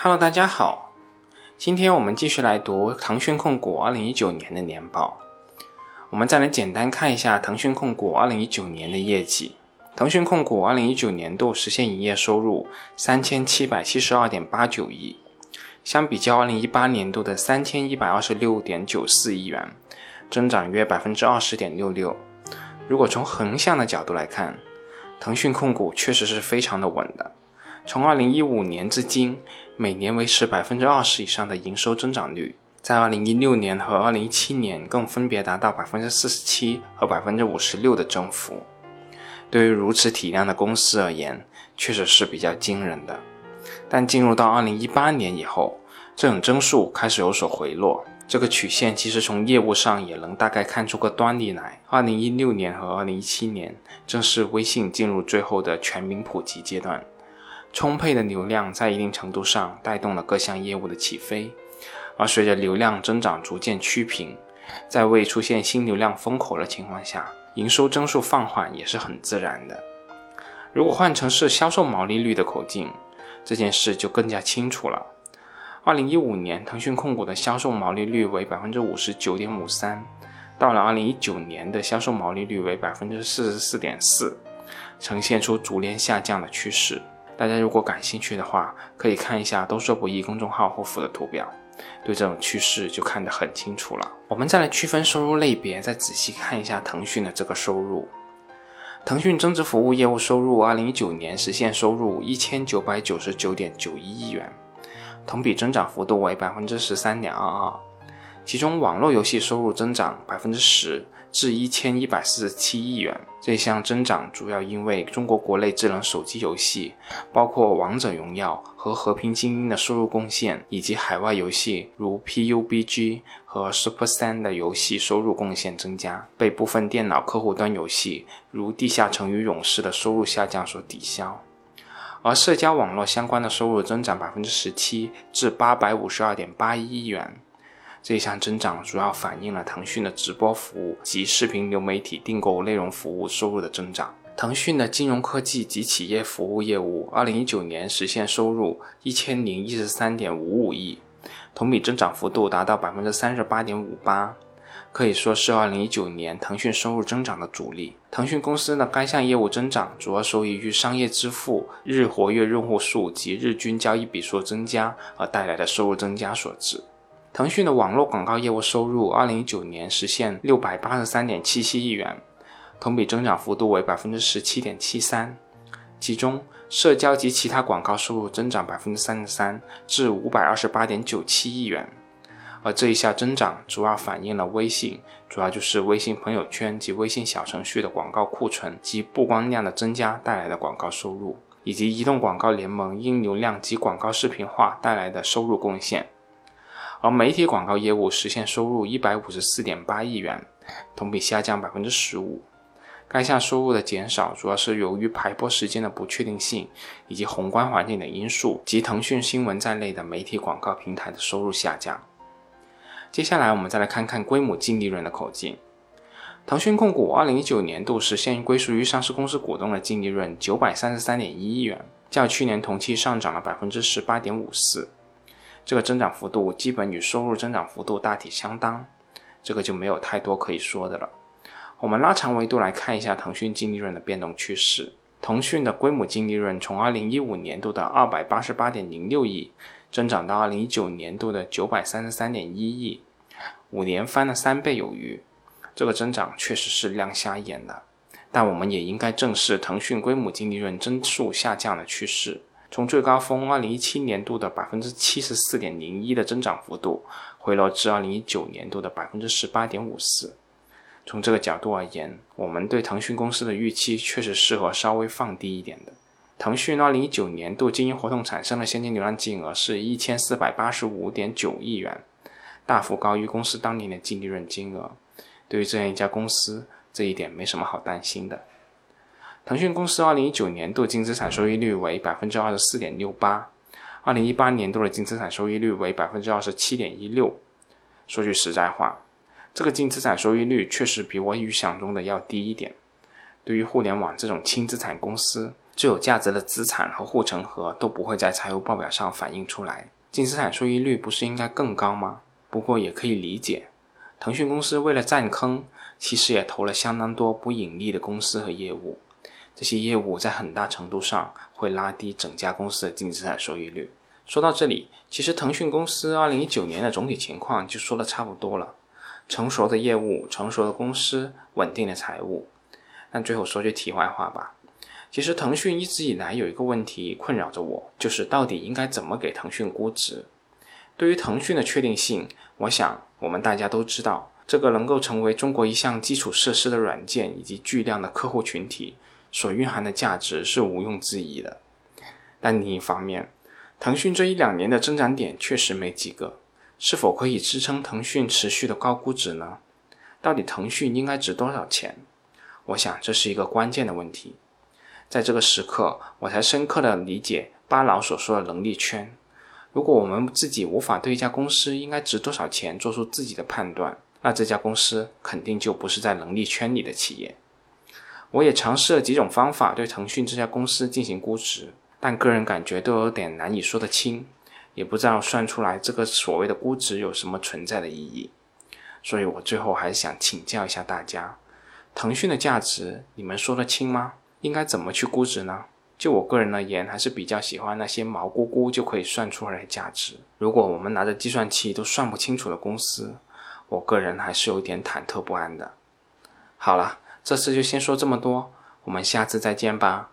Hello，大家好，今天我们继续来读腾讯控股二零一九年的年报。我们再来简单看一下腾讯控股二零一九年的业绩。腾讯控股二零一九年度实现营业收入三千七百七十二点八九亿，相比较二零一八年度的三千一百二十六点九四亿元，增长约百分之二十点六六。如果从横向的角度来看，腾讯控股确实是非常的稳的。从二零一五年至今，每年维持百分之二十以上的营收增长率，在二零一六年和二零一七年更分别达到百分之四十七和百分之五十六的增幅。对于如此体量的公司而言，确实是比较惊人的。但进入到二零一八年以后，这种增速开始有所回落。这个曲线其实从业务上也能大概看出个端倪来。二零一六年和二零一七年正是微信进入最后的全民普及阶段。充沛的流量在一定程度上带动了各项业务的起飞，而随着流量增长逐渐趋平，在未出现新流量风口的情况下，营收增速放缓也是很自然的。如果换成是销售毛利率的口径，这件事就更加清楚了。二零一五年，腾讯控股的销售毛利率为百分之五十九点五三，到了二零一九年的销售毛利率为百分之四十四点四，呈现出逐年下降的趋势。大家如果感兴趣的话，可以看一下“都说不易”公众号后附的图表，对这种趋势就看得很清楚了。我们再来区分收入类别，再仔细看一下腾讯的这个收入。腾讯增值服务业务收入，二零一九年实现收入一千九百九十九点九一亿元，同比增长幅度为百分之十三点二二，其中网络游戏收入增长百分之十。至一千一百四十七亿元，这项增长主要因为中国国内智能手机游戏，包括《王者荣耀》和《和平精英》的收入贡献，以及海外游戏如 PUBG 和 Super 三的游戏收入贡献增加，被部分电脑客户端游戏如《地下城与勇士》的收入下降所抵消。而社交网络相关的收入增长百分之十七，至八百五十二点八一亿元。这项增长主要反映了腾讯的直播服务及视频流媒体订购内容服务收入的增长。腾讯的金融科技及企业服务业务，二零一九年实现收入一千零一十三点五五亿，同比增长幅度达到百分之三十八点五八，可以说是二零一九年腾讯收入增长的主力。腾讯公司的该项业务增长主要受益于商业支付日活跃用户数及日均交易笔数增加而带来的收入增加所致。腾讯的网络广告业务收入，二零一九年实现六百八十三点七七亿元，同比增长幅度为百分之十七点七三。其中，社交及其他广告收入增长百分之三十三，至五百二十八点九七亿元。而这一下增长主要反映了微信，主要就是微信朋友圈及微信小程序的广告库存及曝光量的增加带来的广告收入，以及移动广告联盟因流量及广告视频化带来的收入贡献。而媒体广告业务实现收入一百五十四点八亿元，同比下降百分之十五。该项收入的减少主要是由于排播时间的不确定性，以及宏观环境的因素及腾讯新闻在内的媒体广告平台的收入下降。接下来我们再来看看规模净利润的口径。腾讯控股二零一九年度实现归属于上市公司股东的净利润九百三十三点一亿元，较去年同期上涨了百分之十八点五四。这个增长幅度基本与收入增长幅度大体相当，这个就没有太多可以说的了。我们拉长维度来看一下腾讯净利润的变动趋势。腾讯的规模净利润从二零一五年度的二百八十八点零六亿增长到二零一九年度的九百三十三点一亿，五年翻了三倍有余。这个增长确实是亮瞎眼的，但我们也应该正视腾讯规模净利润增速下降的趋势。从最高峰二零一七年度的百分之七十四点零一的增长幅度，回落至二零一九年度的百分之十八点五四。从这个角度而言，我们对腾讯公司的预期确实适合稍微放低一点的。腾讯二零一九年度经营活动产生的现金流量净额是一千四百八十五点九亿元，大幅高于公司当年的净利润金额。对于这样一家公司，这一点没什么好担心的。腾讯公司二零一九年度净资产收益率为百分之二十四点六八，二零一八年度的净资产收益率为百分之二十七点一六。说句实在话，这个净资产收益率确实比我预想中的要低一点。对于互联网这种轻资产公司，最有价值的资产和护城河都不会在财务报表上反映出来，净资产收益率不是应该更高吗？不过也可以理解，腾讯公司为了占坑，其实也投了相当多不盈利的公司和业务，这些业务在很大程度上会拉低整家公司的净资产收益率。说到这里，其实腾讯公司二零一九年的总体情况就说的差不多了：成熟的业务、成熟的公司、稳定的财务。但最后说句题外话吧，其实腾讯一直以来有一个问题困扰着我，就是到底应该怎么给腾讯估值？对于腾讯的确定性，我想我们大家都知道，这个能够成为中国一项基础设施的软件以及巨量的客户群体所蕴含的价值是毋庸置疑的。但另一方面，腾讯这一两年的增长点确实没几个，是否可以支撑腾讯持续的高估值呢？到底腾讯应该值多少钱？我想这是一个关键的问题。在这个时刻，我才深刻的理解巴老所说的能力圈。如果我们自己无法对一家公司应该值多少钱做出自己的判断，那这家公司肯定就不是在能力圈里的企业。我也尝试了几种方法对腾讯这家公司进行估值。但个人感觉都有点难以说得清，也不知道算出来这个所谓的估值有什么存在的意义，所以我最后还是想请教一下大家：腾讯的价值你们说得清吗？应该怎么去估值呢？就我个人而言，还是比较喜欢那些毛估估就可以算出来的价值。如果我们拿着计算器都算不清楚的公司，我个人还是有点忐忑不安的。好了，这次就先说这么多，我们下次再见吧。